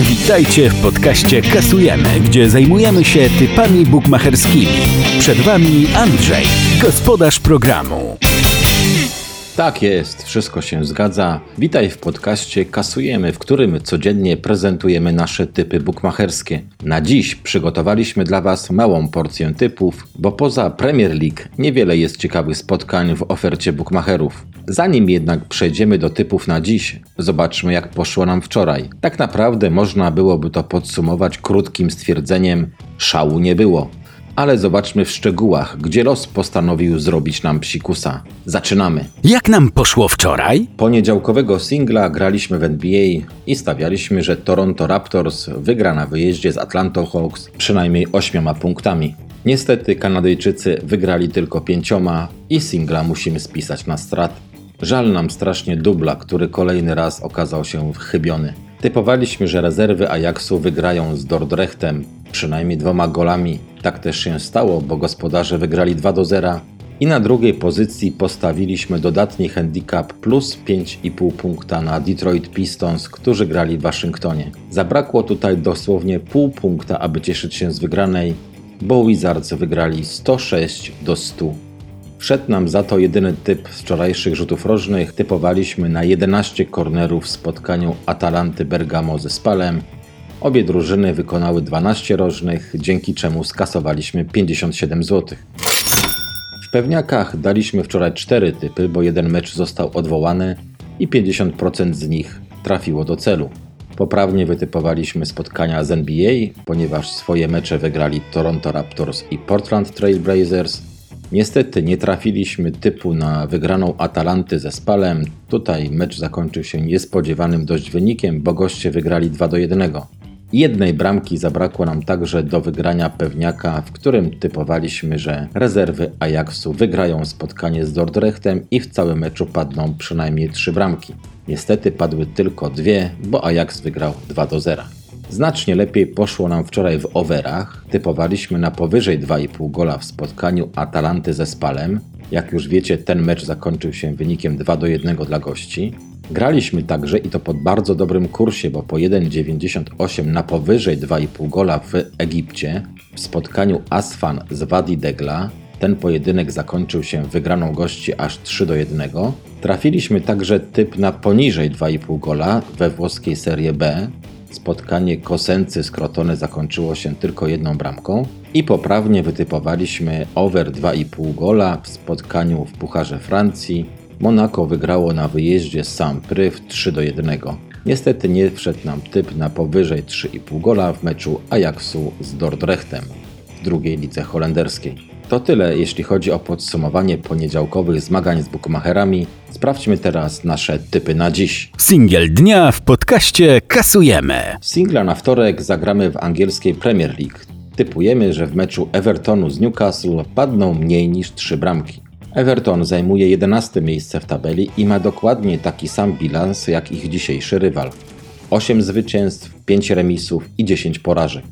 Witajcie w podcaście Kasujemy, gdzie zajmujemy się typami bukmacherskimi. Przed Wami Andrzej, gospodarz programu. Tak jest, wszystko się zgadza. Witaj w podcaście Kasujemy, w którym codziennie prezentujemy nasze typy bukmacherskie. Na dziś przygotowaliśmy dla Was małą porcję typów, bo poza Premier League niewiele jest ciekawych spotkań w ofercie bukmacherów. Zanim jednak przejdziemy do typów na dziś, zobaczmy jak poszło nam wczoraj. Tak naprawdę można byłoby to podsumować krótkim stwierdzeniem: szału nie było ale zobaczmy w szczegółach, gdzie los postanowił zrobić nam psikusa. Zaczynamy. Jak nam poszło wczoraj? Poniedziałkowego singla graliśmy w NBA i stawialiśmy, że Toronto Raptors wygra na wyjeździe z Atlanta Hawks przynajmniej ośmioma punktami. Niestety Kanadyjczycy wygrali tylko pięcioma i singla musimy spisać na strat. Żal nam strasznie dubla, który kolejny raz okazał się chybiony. Typowaliśmy, że rezerwy Ajaxu wygrają z Dordrechtem przynajmniej dwoma golami. Tak też się stało, bo gospodarze wygrali 2 do 0 i na drugiej pozycji postawiliśmy dodatni handicap plus 5,5 punkta na Detroit Pistons, którzy grali w Waszyngtonie. Zabrakło tutaj dosłownie pół punkta, aby cieszyć się z wygranej, bo Wizards wygrali 106 do 100. Wszedł nam za to jedyny typ z wczorajszych rzutów rożnych. Typowaliśmy na 11 kornerów w spotkaniu Atalanty Bergamo ze Spalem. Obie drużyny wykonały 12 rożnych, dzięki czemu skasowaliśmy 57 zł. W pewniakach daliśmy wczoraj 4 typy, bo jeden mecz został odwołany i 50% z nich trafiło do celu. Poprawnie wytypowaliśmy spotkania z NBA, ponieważ swoje mecze wygrali Toronto Raptors i Portland Trail Blazers. Niestety nie trafiliśmy typu na wygraną Atalanty ze Spalem. Tutaj mecz zakończył się niespodziewanym dość wynikiem, bo goście wygrali 2 do 1. Jednej bramki zabrakło nam także do wygrania pewniaka, w którym typowaliśmy, że rezerwy Ajaxu wygrają spotkanie z Dordrechtem i w całym meczu padną przynajmniej trzy bramki. Niestety padły tylko dwie, bo Ajax wygrał 2 do 0. Znacznie lepiej poszło nam wczoraj w overach. Typowaliśmy na powyżej 2,5 gola w spotkaniu Atalanty ze Spalem. Jak już wiecie, ten mecz zakończył się wynikiem 2 do 1 dla gości. Graliśmy także i to pod bardzo dobrym kursie, bo po 1,98 na powyżej 2,5 gola w Egipcie w spotkaniu Asfan z Wadi Degla. Ten pojedynek zakończył się wygraną gości aż 3 do 1. Trafiliśmy także typ na poniżej 2,5 gola we włoskiej Serie B. Spotkanie Kosency z Krotony zakończyło się tylko jedną bramką i poprawnie wytypowaliśmy over 2,5 gola w spotkaniu w Pucharze Francji. Monaco wygrało na wyjeździe z Saint-Pryf 3 do 1. Niestety nie wszedł nam typ na powyżej 3,5 gola w meczu Ajaxu z Dordrechtem w drugiej lidze holenderskiej. To tyle, jeśli chodzi o podsumowanie poniedziałkowych zmagań z bukmacherami. Sprawdźmy teraz nasze typy na dziś. Singiel dnia w podcaście Kasujemy. Singla na wtorek zagramy w angielskiej Premier League. Typujemy, że w meczu Evertonu z Newcastle padną mniej niż 3 bramki. Everton zajmuje 11 miejsce w tabeli i ma dokładnie taki sam bilans jak ich dzisiejszy rywal. 8 zwycięstw, 5 remisów i 10 porażek.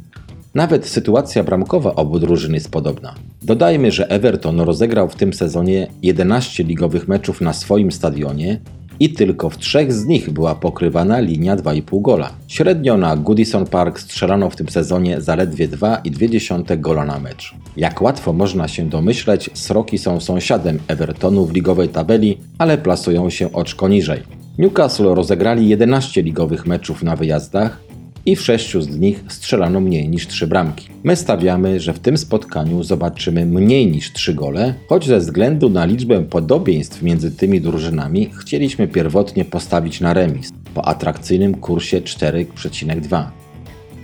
Nawet sytuacja bramkowa obu drużyn jest podobna. Dodajmy, że Everton rozegrał w tym sezonie 11 ligowych meczów na swoim stadionie i tylko w trzech z nich była pokrywana linia 2,5 gola. Średnio na Goodison Park strzelano w tym sezonie zaledwie 2,2 gola na mecz. Jak łatwo można się domyśleć, Sroki są sąsiadem Evertonu w ligowej tabeli, ale plasują się oczko niżej. Newcastle rozegrali 11 ligowych meczów na wyjazdach, i w sześciu z nich strzelano mniej niż trzy bramki. My stawiamy, że w tym spotkaniu zobaczymy mniej niż trzy gole, choć ze względu na liczbę podobieństw między tymi drużynami chcieliśmy pierwotnie postawić na remis po atrakcyjnym kursie 4,2.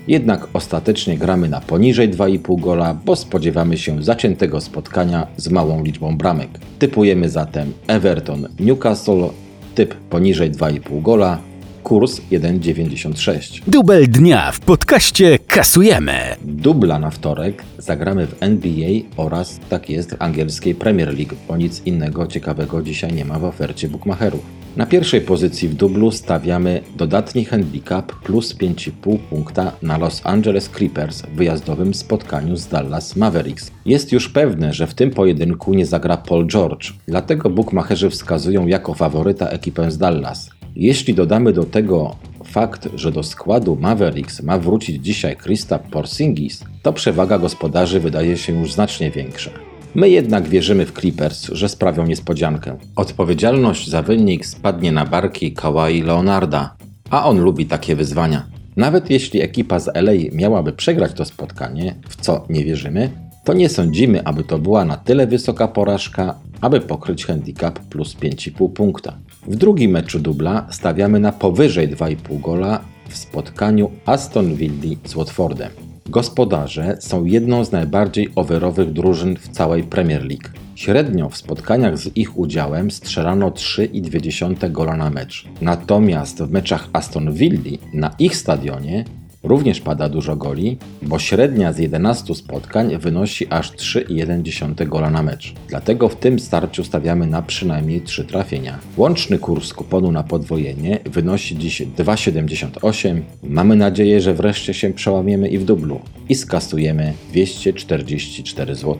Jednak ostatecznie gramy na poniżej 2,5 gola, bo spodziewamy się zaciętego spotkania z małą liczbą bramek. Typujemy zatem Everton Newcastle, typ poniżej 2,5 gola, kurs 1,96. Dubel dnia w podcaście Kasujemy. Dubla na wtorek zagramy w NBA oraz, tak jest, w angielskiej Premier League, bo nic innego ciekawego dzisiaj nie ma w ofercie bookmacherów. Na pierwszej pozycji w dublu stawiamy dodatni handicap plus 5,5 punkta na Los Angeles Clippers w wyjazdowym spotkaniu z Dallas Mavericks. Jest już pewne, że w tym pojedynku nie zagra Paul George, dlatego bookmacherzy wskazują jako faworyta ekipę z Dallas. Jeśli dodamy do tego fakt, że do składu Mavericks ma wrócić dzisiaj Kristaps Porzingis, to przewaga gospodarzy wydaje się już znacznie większa. My jednak wierzymy w Clippers, że sprawią niespodziankę. Odpowiedzialność za wynik spadnie na barki Kawhi Leonarda, a on lubi takie wyzwania. Nawet jeśli ekipa z LA miałaby przegrać to spotkanie, w co nie wierzymy, to nie sądzimy, aby to była na tyle wysoka porażka, aby pokryć handicap plus 5,5 punkta. W drugim meczu dubla stawiamy na powyżej 2,5 gola w spotkaniu Aston Villa z Watfordem. Gospodarze są jedną z najbardziej overowych drużyn w całej Premier League. Średnio w spotkaniach z ich udziałem strzelano 3,2 gola na mecz. Natomiast w meczach Aston Villa na ich stadionie Również pada dużo goli, bo średnia z 11 spotkań wynosi aż 3,1 gola na mecz. Dlatego w tym starciu stawiamy na przynajmniej 3 trafienia. Łączny kurs kuponu na podwojenie wynosi dziś 2,78. Mamy nadzieję, że wreszcie się przełamiemy i w dublu i skasujemy 244 zł.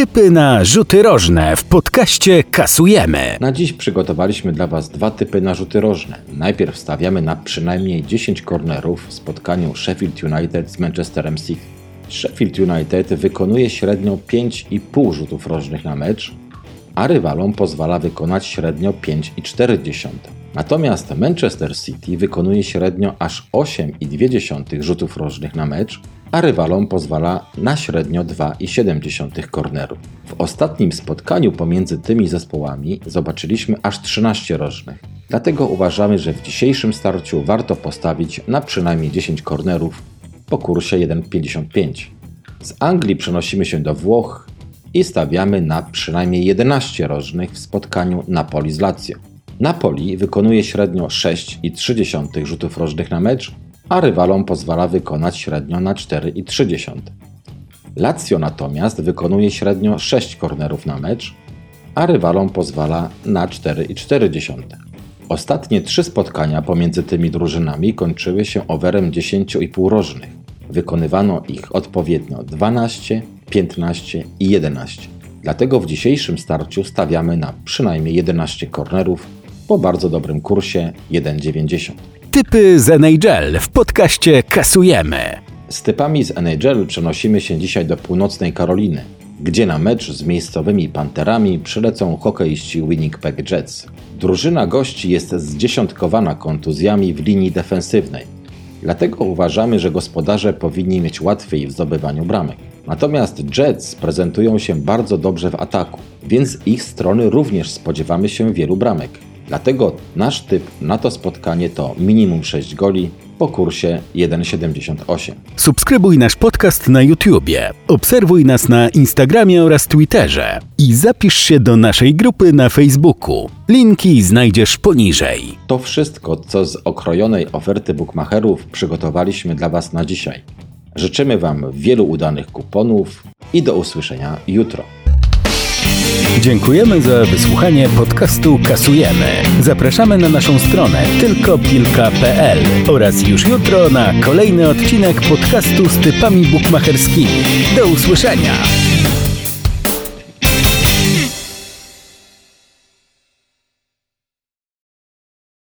Typy na rzuty rożne w podcaście kasujemy. Na dziś przygotowaliśmy dla Was dwa typy na rzuty rożne. Najpierw stawiamy na przynajmniej 10 kornerów w spotkaniu Sheffield United z Manchesterem City. Sheffield United wykonuje średnio 5,5 rzutów rożnych na mecz, a rywalom pozwala wykonać średnio 5,4. Natomiast Manchester City wykonuje średnio aż 8,2 rzutów rożnych na mecz, a rywalom pozwala na średnio 2,7 korneru. W ostatnim spotkaniu pomiędzy tymi zespołami zobaczyliśmy aż 13 rożnych. Dlatego uważamy, że w dzisiejszym starciu warto postawić na przynajmniej 10 kornerów po kursie 1,55. Z Anglii przenosimy się do Włoch i stawiamy na przynajmniej 11 rożnych w spotkaniu Napoli z Lazio. Napoli wykonuje średnio 6,3 rzutów rożnych na mecz, a rywalom pozwala wykonać średnio na 4,3. Lazio natomiast wykonuje średnio 6 kornerów na mecz, a rywalom pozwala na 4,4. Ostatnie trzy spotkania pomiędzy tymi drużynami kończyły się overem 10,5 rożnych. Wykonywano ich odpowiednio 12, 15 i 11. Dlatego w dzisiejszym starciu stawiamy na przynajmniej 11 kornerów po bardzo dobrym kursie 1,90. Typy z NHL w podcaście kasujemy. Z typami z NHL przenosimy się dzisiaj do północnej Karoliny, gdzie na mecz z miejscowymi Panterami przylecą hokeiści Winnipeg Jets. Drużyna gości jest zdziesiątkowana kontuzjami w linii defensywnej. Dlatego uważamy, że gospodarze powinni mieć łatwiej w zdobywaniu bramek. Natomiast Jets prezentują się bardzo dobrze w ataku, więc z ich strony również spodziewamy się wielu bramek. Dlatego nasz typ na to spotkanie to minimum 6 goli po kursie 1,78. Subskrybuj nasz podcast na YouTubie, obserwuj nas na Instagramie oraz Twitterze i zapisz się do naszej grupy na Facebooku. Linki znajdziesz poniżej. To wszystko, co z okrojonej oferty bookmacherów przygotowaliśmy dla Was na dzisiaj. Życzymy Wam wielu udanych kuponów i do usłyszenia jutro. Dziękujemy za wysłuchanie podcastu Kasujemy. Zapraszamy na naszą stronę tylkopilka.pl oraz już jutro na kolejny odcinek podcastu z typami bukmacherskimi. Do usłyszenia!